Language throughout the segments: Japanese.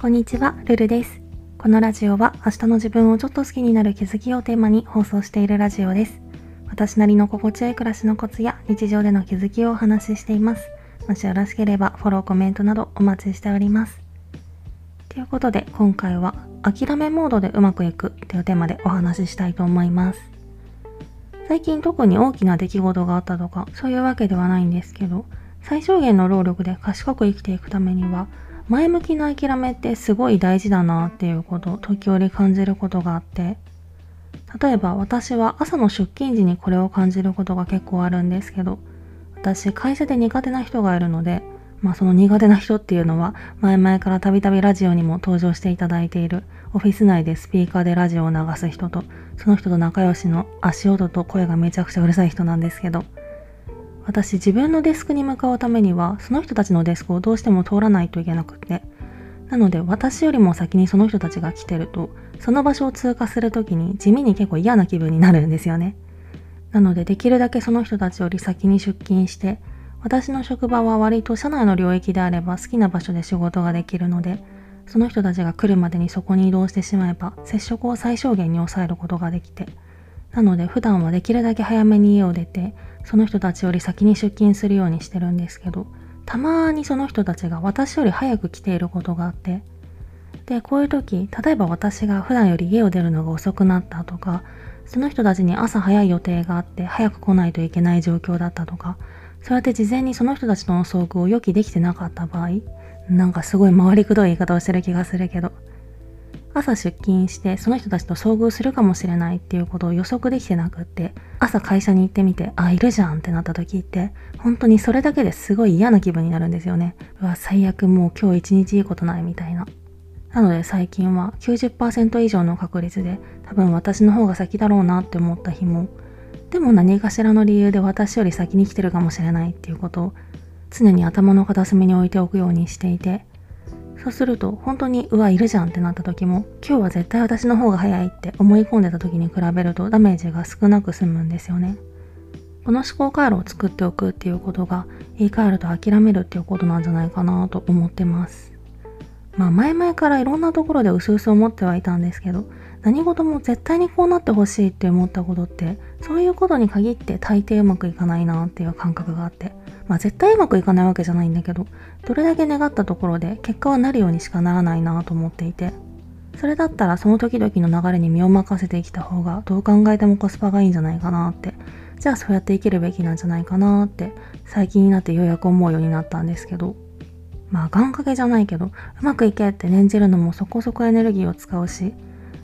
こんにちは、ルルです。このラジオは明日の自分をちょっと好きになる気づきをテーマに放送しているラジオです。私なりの心地よい暮らしのコツや日常での気づきをお話ししています。もしよろしければフォロー、コメントなどお待ちしております。ということで今回は諦めモードでうまくいくというテーマでお話ししたいと思います。最近特に大きな出来事があったとかそういうわけではないんですけど最小限の労力で賢く生きていくためには前向きな諦めってすごい大事だなっていうことを時折感じることがあって。例えば私は朝の出勤時にこれを感じることが結構あるんですけど私会社で苦手な人がいるのでまあその苦手な人っていうのは前々からたびたびラジオにも登場していただいているオフィス内でスピーカーでラジオを流す人とその人と仲良しの足音と声がめちゃくちゃうるさい人なんですけど私自分のデスクに向かうためにはその人たちのデスクをどうしても通らないといけなくて。なので私よりも先にその人たちが来てるとその場所を通過する時に地味に結構嫌な気分になるんですよね。なのでできるだけその人たちより先に出勤して私の職場は割と社内の領域であれば好きな場所で仕事ができるのでその人たちが来るまでにそこに移動してしまえば接触を最小限に抑えることができてなので普段はできるだけ早めに家を出てその人たちより先に出勤するようにしてるんですけどたまにその人たちが私より早く来ていることがあってでこういう時例えば私が普段より家を出るのが遅くなったとかその人たちに朝早い予定があって早く来ないといけない状況だったとかそうやって事前にその人たちとの遭遇を予期できてなかった場合なんかすごい回りくどい言い方をしてる気がするけど朝出勤してその人たちと遭遇するかもしれないっていうことを予測できてなくって朝会社に行ってみてあいるじゃんってなった時って本当にそれだけですごい嫌な気分になるんですよね。うわ最悪もう今日一日いいことないみたいな。なので最近は90%以上の確率で多分私の方が先だろうなって思った日もでも何かしらの理由で私より先に来てるかもしれないっていうことを常に頭の片隅に置いておくようにしていてそうすると本当にうわいるじゃんってなった時も今日は絶対私の方が早いって思い込んでた時に比べるとダメージが少なく済むんですよね。この思考回路を作っておくっていうことが言い換えると諦めるっていうことなんじゃないかなと思ってます。まあ前々からいろんなところで薄々思ってはいたんですけど何事も絶対にこうなってほしいって思ったことってそういうことに限って大抵うまくいかないなっていう感覚があってまあ絶対うまくいかないわけじゃないんだけど、どれだけ願ったところで結果はなるようにしかならないなと思っていて、それだったらその時々の流れに身を任せてきた方がどう考えてもコスパがいいんじゃないかなって、じゃあそうやって生きるべきなんじゃないかなって最近になってようやく思うようになったんですけど、まあ願掛けじゃないけど、うまくいけって念じるのもそこそこエネルギーを使うし、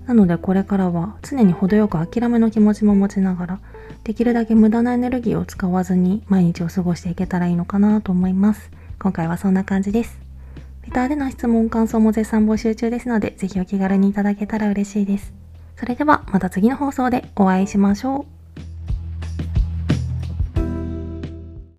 なのでこれからは常に程よく諦めの気持ちも持ちながらできるだけ無駄なエネルギーを使わずに毎日を過ごしていけたらいいのかなと思います。今回はそんな感じです。レターでの質問、感想も絶賛募集中ですので、ぜひお気軽にいただけたら嬉しいです。それではまた次の放送でお会いしましょう。